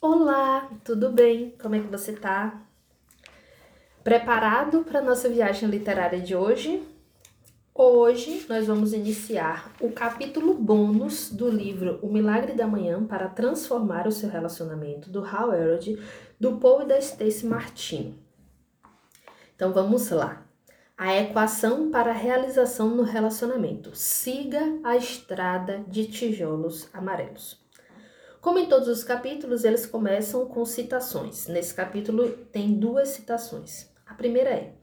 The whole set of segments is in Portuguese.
Olá, tudo bem? Como é que você tá? Preparado para nossa viagem literária de hoje? Hoje nós vamos iniciar o capítulo bônus do livro O Milagre da Manhã para Transformar o Seu Relacionamento, do Hal Elrod, do Paul e da Stacy Martin. Então vamos lá. A equação para a realização no relacionamento. Siga a estrada de tijolos amarelos. Como em todos os capítulos, eles começam com citações. Nesse capítulo tem duas citações. A primeira é: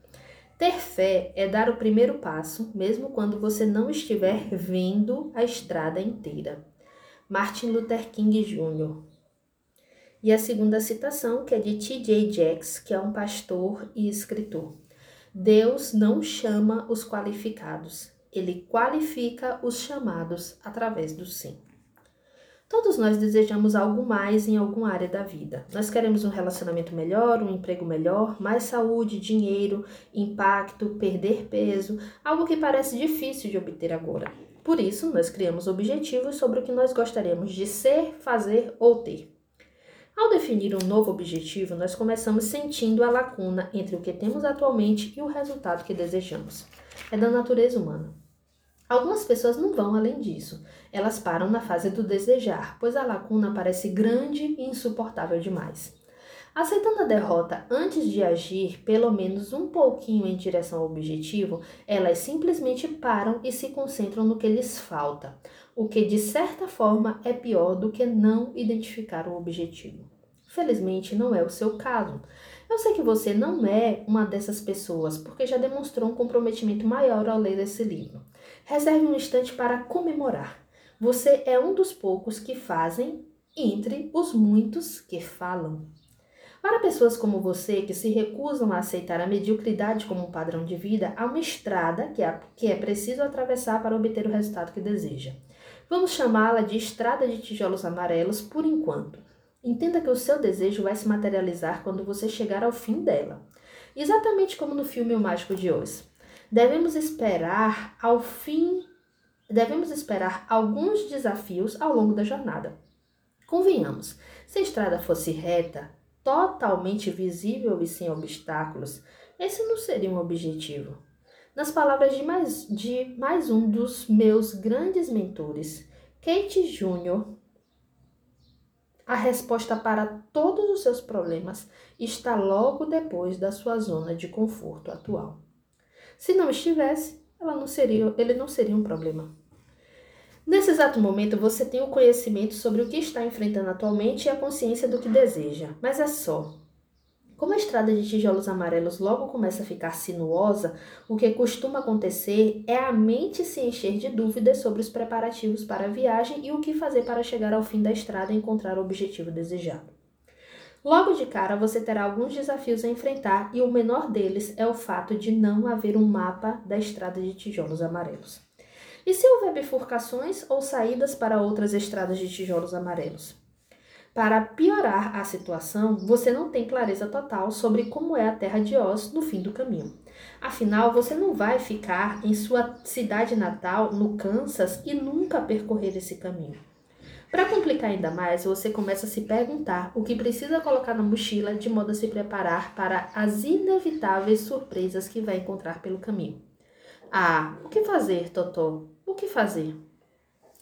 Ter fé é dar o primeiro passo, mesmo quando você não estiver vendo a estrada inteira. Martin Luther King Jr. E a segunda citação, que é de T.J. Jakes, que é um pastor e escritor. Deus não chama os qualificados, ele qualifica os chamados através do sim. Todos nós desejamos algo mais em alguma área da vida. Nós queremos um relacionamento melhor, um emprego melhor, mais saúde, dinheiro, impacto, perder peso, algo que parece difícil de obter agora. Por isso, nós criamos objetivos sobre o que nós gostaríamos de ser, fazer ou ter. Ao definir um novo objetivo, nós começamos sentindo a lacuna entre o que temos atualmente e o resultado que desejamos. É da natureza humana. Algumas pessoas não vão além disso. Elas param na fase do desejar, pois a lacuna parece grande e insuportável demais. Aceitando a derrota antes de agir pelo menos um pouquinho em direção ao objetivo, elas simplesmente param e se concentram no que lhes falta, o que de certa forma é pior do que não identificar o objetivo. Felizmente não é o seu caso. Eu sei que você não é uma dessas pessoas, porque já demonstrou um comprometimento maior ao ler esse livro. Reserve um instante para comemorar. Você é um dos poucos que fazem entre os muitos que falam. Para pessoas como você que se recusam a aceitar a mediocridade como um padrão de vida, há uma estrada que é, que é preciso atravessar para obter o resultado que deseja. Vamos chamá-la de estrada de tijolos amarelos por enquanto. Entenda que o seu desejo vai se materializar quando você chegar ao fim dela. Exatamente como no filme O Mágico de Oz. Devemos esperar ao fim, devemos esperar alguns desafios ao longo da jornada. Convenhamos, se a estrada fosse reta, totalmente visível e sem obstáculos, esse não seria um objetivo. Nas palavras de mais, de mais um dos meus grandes mentores, Kate Jr., a resposta para todos os seus problemas está logo depois da sua zona de conforto atual. Se não estivesse, ela não seria, ele não seria um problema. Nesse exato momento, você tem o conhecimento sobre o que está enfrentando atualmente e a consciência do que deseja, mas é só. Como a estrada de tijolos amarelos logo começa a ficar sinuosa, o que costuma acontecer é a mente se encher de dúvidas sobre os preparativos para a viagem e o que fazer para chegar ao fim da estrada e encontrar o objetivo desejado. Logo de cara, você terá alguns desafios a enfrentar e o menor deles é o fato de não haver um mapa da estrada de tijolos amarelos. E se houver bifurcações ou saídas para outras estradas de tijolos amarelos? Para piorar a situação, você não tem clareza total sobre como é a Terra de Oz no fim do caminho. Afinal, você não vai ficar em sua cidade natal, no Kansas, e nunca percorrer esse caminho. Para complicar ainda mais, você começa a se perguntar o que precisa colocar na mochila de modo a se preparar para as inevitáveis surpresas que vai encontrar pelo caminho. Ah, o que fazer, Totó? O que fazer?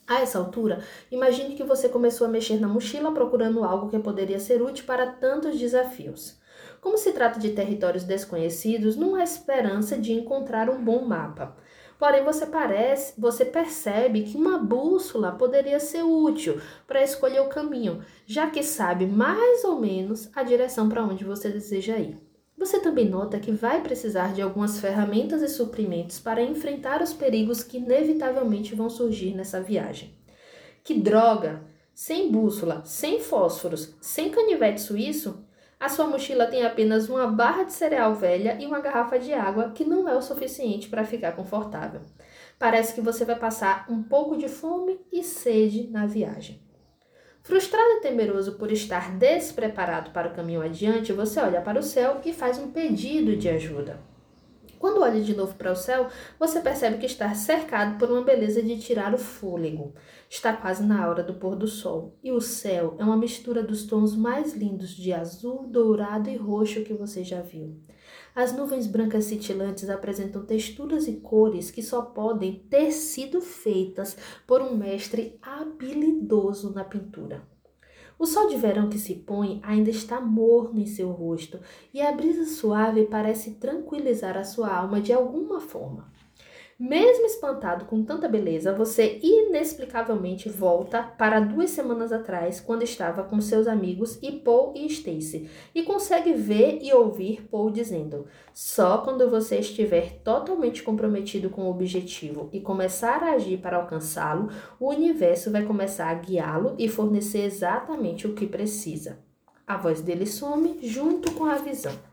A essa altura, imagine que você começou a mexer na mochila procurando algo que poderia ser útil para tantos desafios. Como se trata de territórios desconhecidos, não há esperança de encontrar um bom mapa. Porém, você parece, você percebe que uma bússola poderia ser útil para escolher o caminho, já que sabe mais ou menos a direção para onde você deseja ir. Você também nota que vai precisar de algumas ferramentas e suprimentos para enfrentar os perigos que inevitavelmente vão surgir nessa viagem. Que droga! Sem bússola, sem fósforos, sem canivete suíço, a sua mochila tem apenas uma barra de cereal velha e uma garrafa de água que não é o suficiente para ficar confortável. Parece que você vai passar um pouco de fome e sede na viagem. Frustrado e temeroso por estar despreparado para o caminho adiante, você olha para o céu e faz um pedido de ajuda. Quando olha de novo para o céu, você percebe que está cercado por uma beleza de tirar o fôlego. Está quase na hora do pôr do sol, e o céu é uma mistura dos tons mais lindos de azul, dourado e roxo que você já viu. As nuvens brancas cintilantes apresentam texturas e cores que só podem ter sido feitas por um mestre habilidoso na pintura. O sol de verão que se põe ainda está morno em seu rosto e a brisa suave parece tranquilizar a sua alma de alguma forma. Mesmo espantado com tanta beleza, você inexplicavelmente volta para duas semanas atrás, quando estava com seus amigos e Paul e Stacy, e consegue ver e ouvir Paul dizendo: Só quando você estiver totalmente comprometido com o objetivo e começar a agir para alcançá-lo, o universo vai começar a guiá-lo e fornecer exatamente o que precisa. A voz dele some junto com a visão.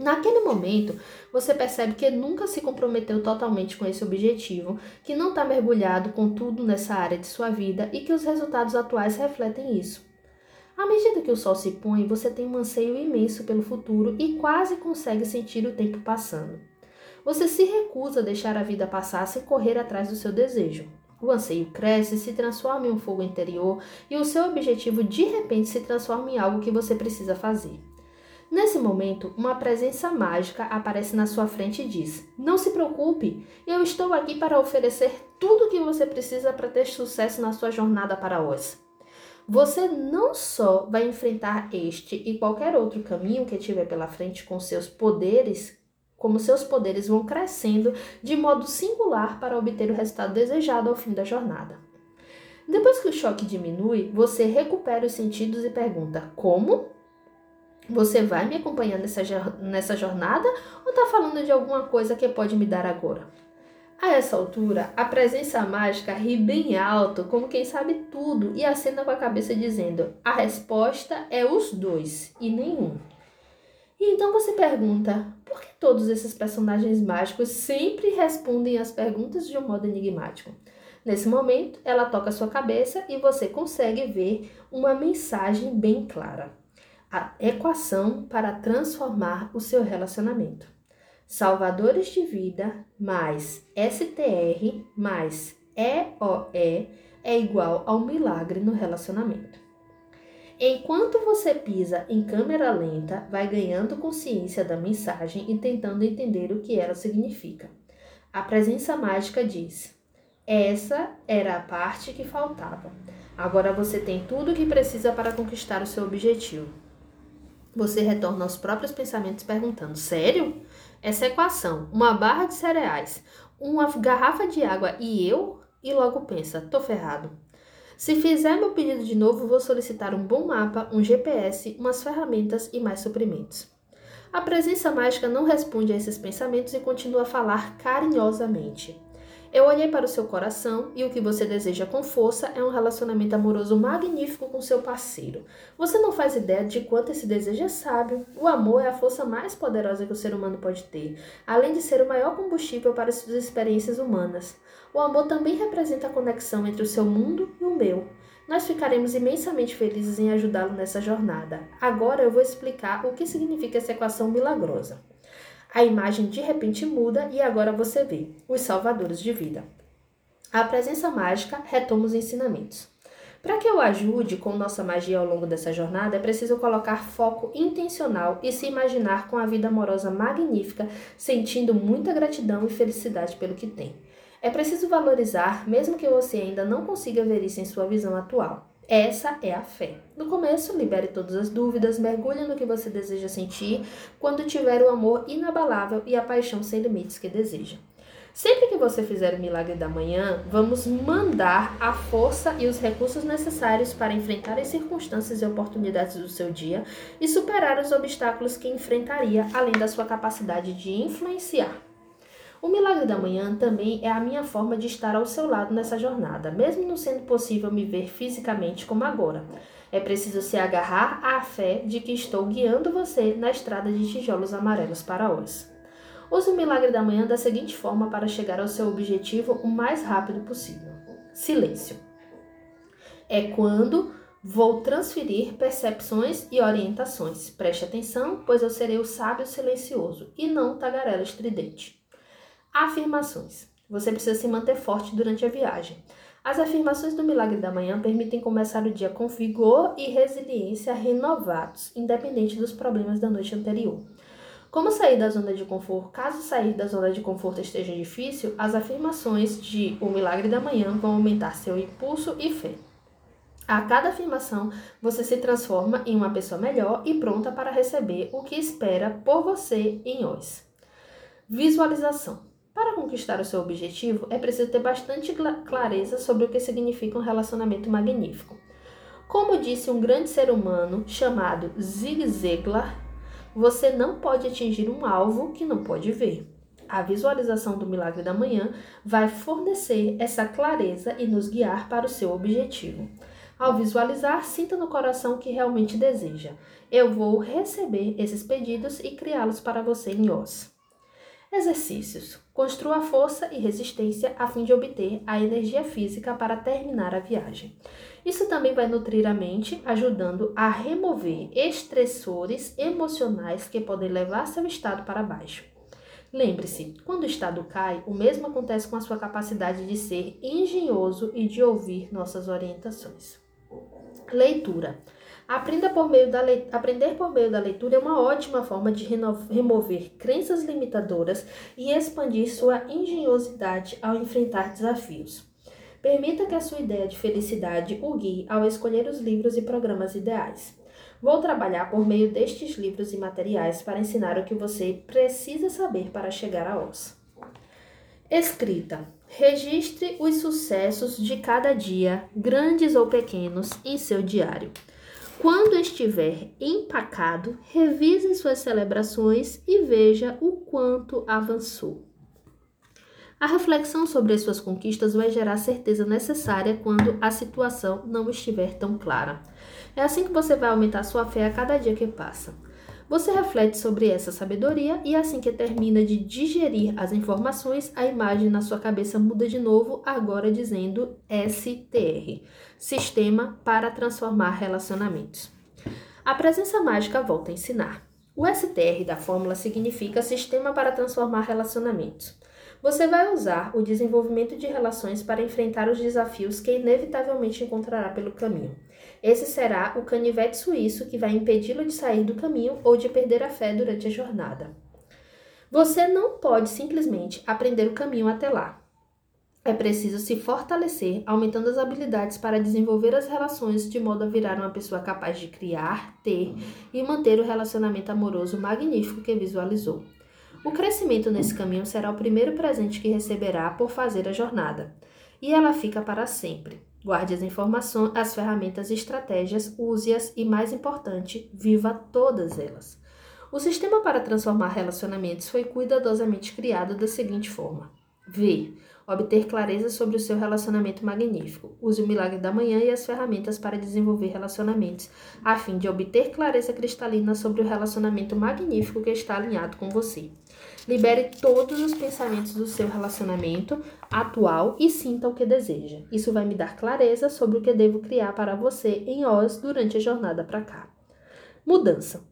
Naquele momento, você percebe que nunca se comprometeu totalmente com esse objetivo, que não está mergulhado com tudo nessa área de sua vida e que os resultados atuais refletem isso. À medida que o sol se põe, você tem um anseio imenso pelo futuro e quase consegue sentir o tempo passando. Você se recusa a deixar a vida passar sem correr atrás do seu desejo. O anseio cresce, se transforma em um fogo interior e o seu objetivo de repente se transforma em algo que você precisa fazer. Nesse momento, uma presença mágica aparece na sua frente e diz: Não se preocupe, eu estou aqui para oferecer tudo o que você precisa para ter sucesso na sua jornada para Oz. Você não só vai enfrentar este e qualquer outro caminho que tiver pela frente com seus poderes, como seus poderes vão crescendo de modo singular para obter o resultado desejado ao fim da jornada. Depois que o choque diminui, você recupera os sentidos e pergunta: Como? Você vai me acompanhar nessa, nessa jornada ou está falando de alguma coisa que pode me dar agora? A essa altura, a presença mágica ri bem alto, como quem sabe tudo, e acena com a cabeça dizendo: a resposta é os dois e nenhum. E então você pergunta: por que todos esses personagens mágicos sempre respondem às perguntas de um modo enigmático? Nesse momento, ela toca sua cabeça e você consegue ver uma mensagem bem clara a equação para transformar o seu relacionamento. Salvadores de vida mais STR mais EOE é igual ao milagre no relacionamento. Enquanto você pisa em câmera lenta, vai ganhando consciência da mensagem e tentando entender o que ela significa. A presença mágica diz: essa era a parte que faltava. Agora você tem tudo o que precisa para conquistar o seu objetivo. Você retorna aos próprios pensamentos perguntando: sério? Essa equação, uma barra de cereais, uma garrafa de água e eu? E logo pensa: tô ferrado. Se fizer meu pedido de novo, vou solicitar um bom mapa, um GPS, umas ferramentas e mais suprimentos. A presença mágica não responde a esses pensamentos e continua a falar carinhosamente. Eu olhei para o seu coração e o que você deseja com força é um relacionamento amoroso magnífico com seu parceiro. Você não faz ideia de quanto esse desejo é sábio. O amor é a força mais poderosa que o ser humano pode ter, além de ser o maior combustível para suas experiências humanas. O amor também representa a conexão entre o seu mundo e o meu. Nós ficaremos imensamente felizes em ajudá-lo nessa jornada. Agora eu vou explicar o que significa essa equação milagrosa. A imagem de repente muda e agora você vê os salvadores de vida. A presença mágica retoma os ensinamentos. Para que eu ajude com nossa magia ao longo dessa jornada, é preciso colocar foco intencional e se imaginar com a vida amorosa magnífica, sentindo muita gratidão e felicidade pelo que tem. É preciso valorizar, mesmo que você ainda não consiga ver isso em sua visão atual. Essa é a fé. No começo, libere todas as dúvidas, mergulhe no que você deseja sentir quando tiver o amor inabalável e a paixão sem limites que deseja. Sempre que você fizer o milagre da manhã, vamos mandar a força e os recursos necessários para enfrentar as circunstâncias e oportunidades do seu dia e superar os obstáculos que enfrentaria, além da sua capacidade de influenciar. O milagre da manhã também é a minha forma de estar ao seu lado nessa jornada, mesmo não sendo possível me ver fisicamente como agora. É preciso se agarrar à fé de que estou guiando você na estrada de tijolos amarelos para hoje. Use o milagre da manhã da seguinte forma para chegar ao seu objetivo o mais rápido possível: silêncio. É quando Vou transferir percepções e orientações. Preste atenção, pois eu serei o sábio silencioso e não o tagarela estridente. Afirmações. Você precisa se manter forte durante a viagem. As afirmações do milagre da manhã permitem começar o dia com vigor e resiliência renovados, independente dos problemas da noite anterior. Como sair da zona de conforto? Caso sair da zona de conforto esteja difícil, as afirmações de O Milagre da Manhã vão aumentar seu impulso e fé. A cada afirmação, você se transforma em uma pessoa melhor e pronta para receber o que espera por você em hoje. Visualização. Para conquistar o seu objetivo, é preciso ter bastante clareza sobre o que significa um relacionamento magnífico. Como disse um grande ser humano chamado Zig Ziglar, você não pode atingir um alvo que não pode ver. A visualização do milagre da manhã vai fornecer essa clareza e nos guiar para o seu objetivo. Ao visualizar, sinta no coração o que realmente deseja. Eu vou receber esses pedidos e criá-los para você em Oz. Exercícios. Construa força e resistência a fim de obter a energia física para terminar a viagem. Isso também vai nutrir a mente, ajudando a remover estressores emocionais que podem levar seu estado para baixo. Lembre-se, quando o estado cai, o mesmo acontece com a sua capacidade de ser engenhoso e de ouvir nossas orientações. Leitura. Aprenda por meio da. Aprender por meio da leitura é uma ótima forma de remover crenças limitadoras e expandir sua engenhosidade ao enfrentar desafios. Permita que a sua ideia de felicidade o guie ao escolher os livros e programas ideais. Vou trabalhar por meio destes livros e materiais para ensinar o que você precisa saber para chegar a Oz. Escrita. Registre os sucessos de cada dia, grandes ou pequenos, em seu diário. Quando estiver empacado, revise suas celebrações e veja o quanto avançou. A reflexão sobre as suas conquistas vai gerar a certeza necessária quando a situação não estiver tão clara. É assim que você vai aumentar sua fé a cada dia que passa. Você reflete sobre essa sabedoria e assim que termina de digerir as informações, a imagem na sua cabeça muda de novo, agora dizendo STR Sistema para Transformar Relacionamentos. A presença mágica volta a ensinar. O STR da fórmula significa Sistema para Transformar Relacionamentos. Você vai usar o desenvolvimento de relações para enfrentar os desafios que inevitavelmente encontrará pelo caminho. Esse será o canivete suíço que vai impedi-lo de sair do caminho ou de perder a fé durante a jornada. Você não pode simplesmente aprender o caminho até lá. É preciso se fortalecer, aumentando as habilidades para desenvolver as relações de modo a virar uma pessoa capaz de criar, ter e manter o relacionamento amoroso magnífico que visualizou. O crescimento nesse caminho será o primeiro presente que receberá por fazer a jornada, e ela fica para sempre. Guarde as informações, as ferramentas e estratégias, use-as e, mais importante, viva todas elas. O sistema para transformar relacionamentos foi cuidadosamente criado da seguinte forma: V. Obter clareza sobre o seu relacionamento magnífico. Use o milagre da manhã e as ferramentas para desenvolver relacionamentos, a fim de obter clareza cristalina sobre o relacionamento magnífico que está alinhado com você. Libere todos os pensamentos do seu relacionamento atual e sinta o que deseja. Isso vai me dar clareza sobre o que devo criar para você em Oz durante a jornada para cá. Mudança.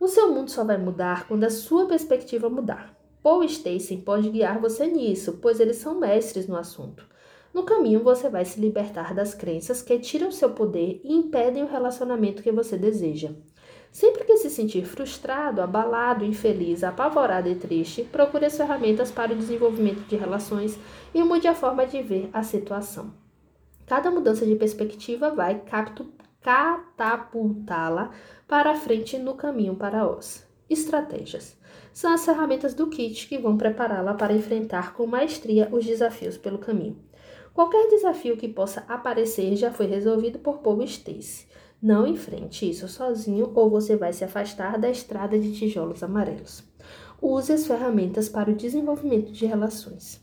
O seu mundo só vai mudar quando a sua perspectiva mudar. Paul Stacy pode guiar você nisso, pois eles são mestres no assunto. No caminho, você vai se libertar das crenças que tiram seu poder e impedem o relacionamento que você deseja. Sempre que se sentir frustrado, abalado, infeliz, apavorado e triste, procure as ferramentas para o desenvolvimento de relações e mude a forma de ver a situação. Cada mudança de perspectiva vai catapultá-la para a frente no caminho para os. Estratégias são as ferramentas do kit que vão prepará-la para enfrentar com maestria os desafios pelo caminho. Qualquer desafio que possa aparecer já foi resolvido por Paul Stacy. Não enfrente isso sozinho ou você vai se afastar da estrada de tijolos amarelos. Use as ferramentas para o desenvolvimento de relações.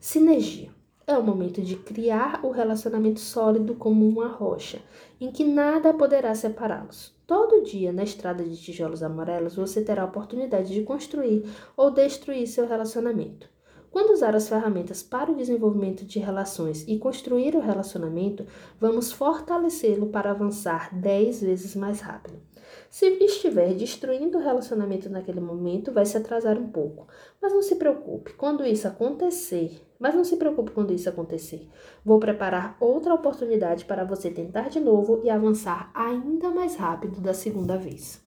Sinergia. É o momento de criar o relacionamento sólido como uma rocha, em que nada poderá separá-los. Todo dia na estrada de tijolos amarelos você terá a oportunidade de construir ou destruir seu relacionamento. Quando usar as ferramentas para o desenvolvimento de relações e construir o relacionamento, vamos fortalecê-lo para avançar 10 vezes mais rápido. Se estiver destruindo o relacionamento naquele momento, vai se atrasar um pouco. Mas não se preocupe, quando isso acontecer, mas não se preocupe quando isso acontecer. Vou preparar outra oportunidade para você tentar de novo e avançar ainda mais rápido da segunda vez.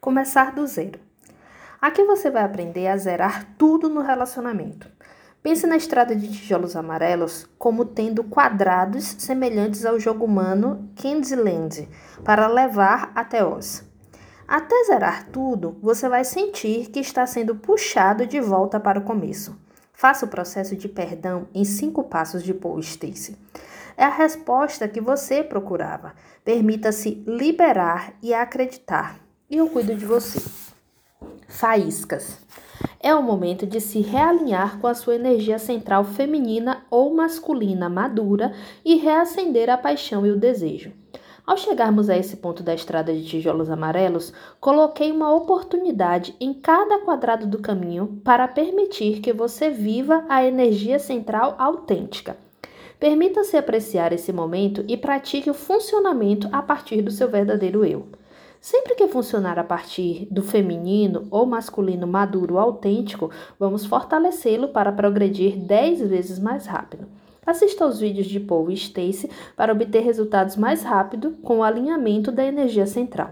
Começar do zero. Aqui você vai aprender a zerar tudo no relacionamento. Pense na estrada de tijolos amarelos como tendo quadrados semelhantes ao jogo humano Kingsland para levar até Oz. Até zerar tudo, você vai sentir que está sendo puxado de volta para o começo. Faça o processo de perdão em cinco passos de Paul Stacy. É a resposta que você procurava. Permita-se liberar e acreditar. E eu cuido de você. Faíscas. É o momento de se realinhar com a sua energia central feminina ou masculina madura e reacender a paixão e o desejo. Ao chegarmos a esse ponto da estrada de tijolos amarelos, coloquei uma oportunidade em cada quadrado do caminho para permitir que você viva a energia central autêntica. Permita-se apreciar esse momento e pratique o funcionamento a partir do seu verdadeiro eu. Sempre que funcionar a partir do feminino ou masculino maduro autêntico, vamos fortalecê-lo para progredir 10 vezes mais rápido. Assista aos vídeos de Paul e Stacy para obter resultados mais rápido com o alinhamento da energia central.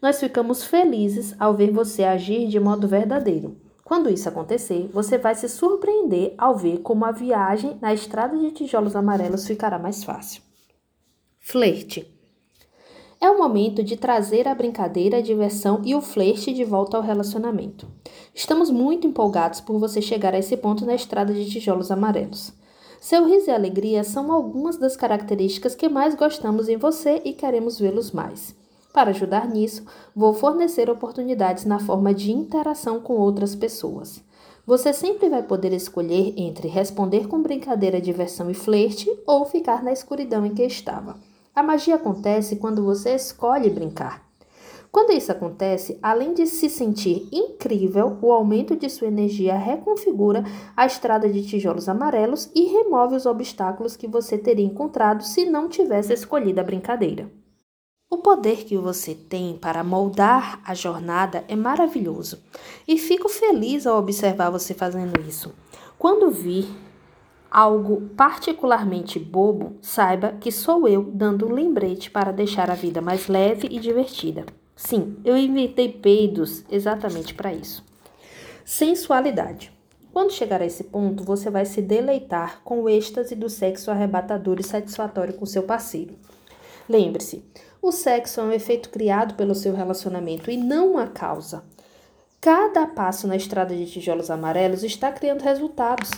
Nós ficamos felizes ao ver você agir de modo verdadeiro. Quando isso acontecer, você vai se surpreender ao ver como a viagem na estrada de tijolos amarelos ficará mais fácil. Flerte. É o momento de trazer a brincadeira, a diversão e o flerte de volta ao relacionamento. Estamos muito empolgados por você chegar a esse ponto na estrada de tijolos amarelos. Seu riso e alegria são algumas das características que mais gostamos em você e queremos vê-los mais. Para ajudar nisso, vou fornecer oportunidades na forma de interação com outras pessoas. Você sempre vai poder escolher entre responder com brincadeira, diversão e flerte ou ficar na escuridão em que estava. A magia acontece quando você escolhe brincar. Quando isso acontece, além de se sentir incrível, o aumento de sua energia reconfigura a estrada de tijolos amarelos e remove os obstáculos que você teria encontrado se não tivesse escolhido a brincadeira. O poder que você tem para moldar a jornada é maravilhoso e fico feliz ao observar você fazendo isso. Quando vir algo particularmente bobo, saiba que sou eu dando um lembrete para deixar a vida mais leve e divertida. Sim, eu inventei peidos exatamente para isso. Sensualidade. Quando chegar a esse ponto, você vai se deleitar com o êxtase do sexo arrebatador e satisfatório com seu parceiro. Lembre-se, o sexo é um efeito criado pelo seu relacionamento e não uma causa. Cada passo na estrada de tijolos amarelos está criando resultados.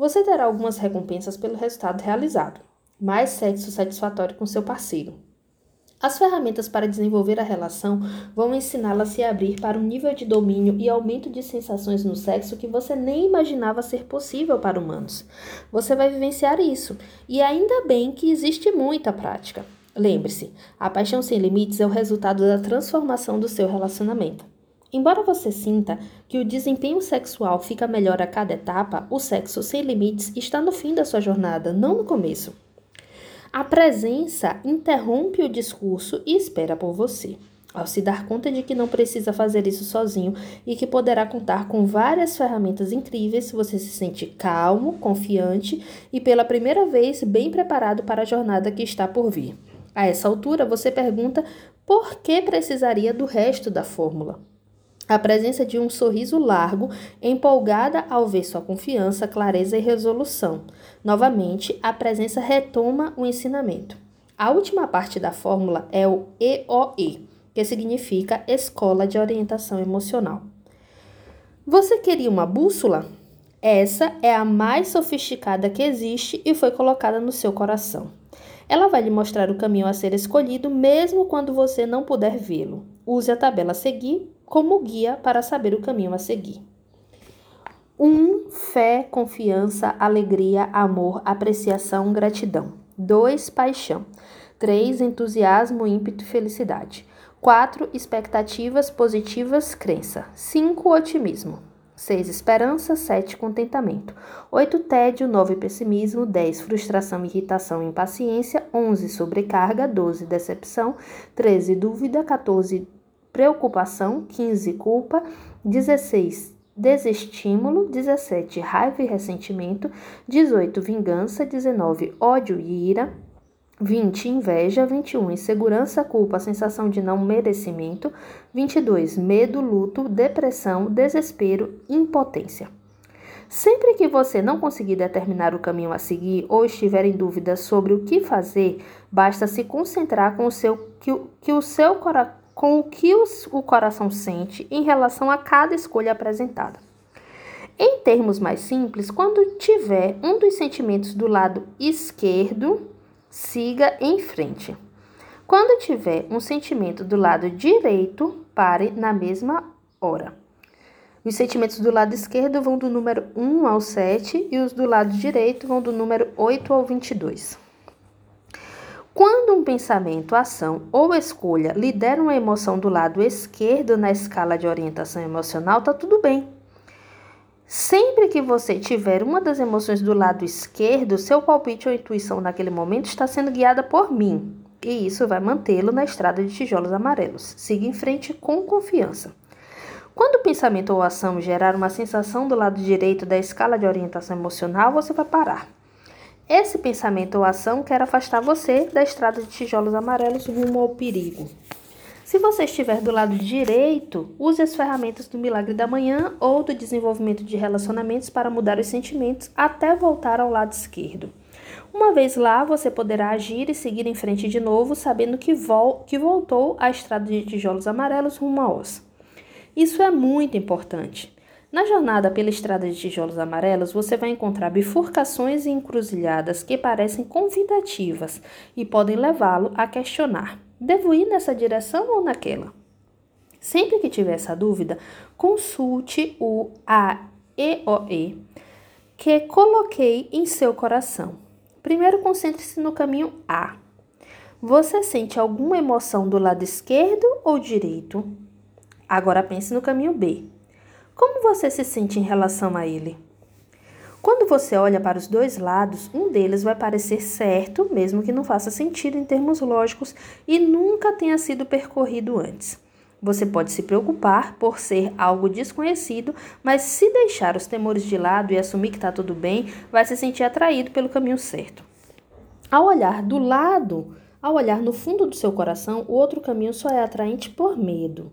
Você terá algumas recompensas pelo resultado realizado. Mais sexo satisfatório com seu parceiro. As ferramentas para desenvolver a relação vão ensiná-la a se abrir para um nível de domínio e aumento de sensações no sexo que você nem imaginava ser possível para humanos. Você vai vivenciar isso, e ainda bem que existe muita prática. Lembre-se, a paixão sem limites é o resultado da transformação do seu relacionamento. Embora você sinta que o desempenho sexual fica melhor a cada etapa, o sexo sem limites está no fim da sua jornada, não no começo. A presença interrompe o discurso e espera por você. Ao se dar conta de que não precisa fazer isso sozinho e que poderá contar com várias ferramentas incríveis, você se sente calmo, confiante e pela primeira vez bem preparado para a jornada que está por vir. A essa altura, você pergunta por que precisaria do resto da fórmula a presença de um sorriso largo, empolgada ao ver sua confiança, clareza e resolução. Novamente, a presença retoma o ensinamento. A última parte da fórmula é o EOE, que significa Escola de Orientação Emocional. Você queria uma bússola? Essa é a mais sofisticada que existe e foi colocada no seu coração. Ela vai lhe mostrar o caminho a ser escolhido, mesmo quando você não puder vê-lo. Use a tabela a seguir como guia para saber o caminho a seguir. 1. Um, fé, confiança, alegria, amor, apreciação, gratidão. 2. Paixão. 3. Entusiasmo, ímpeto e felicidade. 4. Expectativas positivas, crença. 5. Otimismo. 6. Esperança. 7. Contentamento. 8. Tédio. 9. Pessimismo. 10. Frustração, irritação impaciência. 11. Sobrecarga. 12. Decepção. 13. Dúvida. 14. Preocupação. 15. Culpa. 16. Desestímulo. 17. Raiva e ressentimento. 18. Vingança. 19. Ódio e ira. 20. Inveja. 21. Insegurança, culpa, sensação de não merecimento. 22. Medo, luto, depressão, desespero, impotência. Sempre que você não conseguir determinar o caminho a seguir ou estiver em dúvida sobre o que fazer, basta se concentrar com o seu que, que o seu com o que os, o coração sente em relação a cada escolha apresentada. Em termos mais simples, quando tiver um dos sentimentos do lado esquerdo, siga em frente. Quando tiver um sentimento do lado direito, pare na mesma hora. Os sentimentos do lado esquerdo vão do número 1 ao 7 e os do lado direito vão do número 8 ao 22. Quando um pensamento, ação ou escolha lidera uma emoção do lado esquerdo na escala de orientação emocional, tá tudo bem. Sempre que você tiver uma das emoções do lado esquerdo, seu palpite ou intuição naquele momento está sendo guiada por mim. E isso vai mantê-lo na estrada de tijolos amarelos. Siga em frente com confiança. Quando o pensamento ou ação gerar uma sensação do lado direito da escala de orientação emocional, você vai parar. Esse pensamento ou ação quer afastar você da estrada de tijolos amarelos rumo ao perigo. Se você estiver do lado direito, use as ferramentas do milagre da manhã ou do desenvolvimento de relacionamentos para mudar os sentimentos até voltar ao lado esquerdo. Uma vez lá, você poderá agir e seguir em frente de novo, sabendo que, vol que voltou à estrada de tijolos amarelos rumo a Oz. Isso é muito importante. Na jornada pela estrada de tijolos amarelos, você vai encontrar bifurcações e encruzilhadas que parecem convidativas e podem levá-lo a questionar. Devo ir nessa direção ou naquela? Sempre que tiver essa dúvida, consulte o AEOE que coloquei em seu coração. Primeiro, concentre-se no caminho A. Você sente alguma emoção do lado esquerdo ou direito? Agora pense no caminho B. Como você se sente em relação a ele? Quando você olha para os dois lados, um deles vai parecer certo, mesmo que não faça sentido em termos lógicos e nunca tenha sido percorrido antes. Você pode se preocupar por ser algo desconhecido, mas se deixar os temores de lado e assumir que está tudo bem, vai se sentir atraído pelo caminho certo. Ao olhar do lado, ao olhar no fundo do seu coração, o outro caminho só é atraente por medo.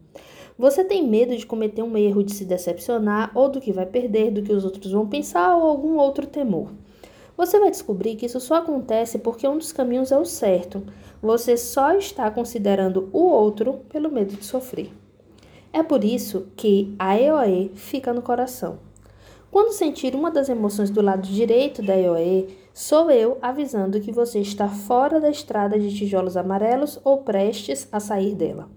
Você tem medo de cometer um erro, de se decepcionar, ou do que vai perder, do que os outros vão pensar, ou algum outro temor. Você vai descobrir que isso só acontece porque um dos caminhos é o certo. Você só está considerando o outro pelo medo de sofrer. É por isso que a EOE fica no coração. Quando sentir uma das emoções do lado direito da EOE, sou eu avisando que você está fora da estrada de tijolos amarelos ou prestes a sair dela.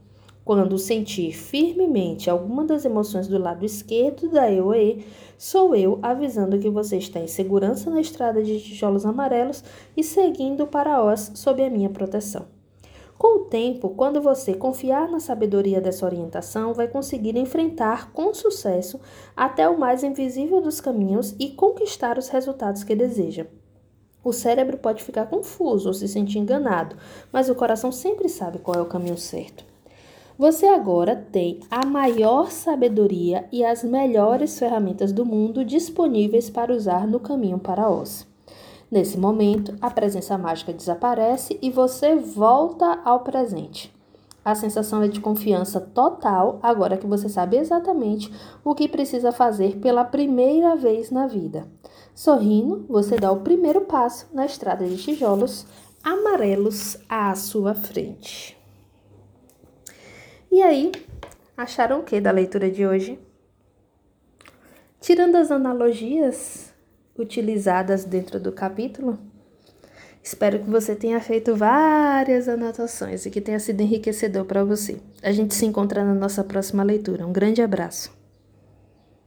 Quando sentir firmemente alguma das emoções do lado esquerdo da EOE, sou eu avisando que você está em segurança na estrada de tijolos amarelos e seguindo para Oz sob a minha proteção. Com o tempo, quando você confiar na sabedoria dessa orientação, vai conseguir enfrentar com sucesso até o mais invisível dos caminhos e conquistar os resultados que deseja. O cérebro pode ficar confuso ou se sentir enganado, mas o coração sempre sabe qual é o caminho certo. Você agora tem a maior sabedoria e as melhores ferramentas do mundo disponíveis para usar no caminho para Oz. Nesse momento, a presença mágica desaparece e você volta ao presente. A sensação é de confiança total agora que você sabe exatamente o que precisa fazer pela primeira vez na vida. Sorrindo, você dá o primeiro passo na estrada de tijolos amarelos à sua frente. E aí, acharam o que da leitura de hoje? Tirando as analogias utilizadas dentro do capítulo, espero que você tenha feito várias anotações e que tenha sido enriquecedor para você. A gente se encontra na nossa próxima leitura. Um grande abraço.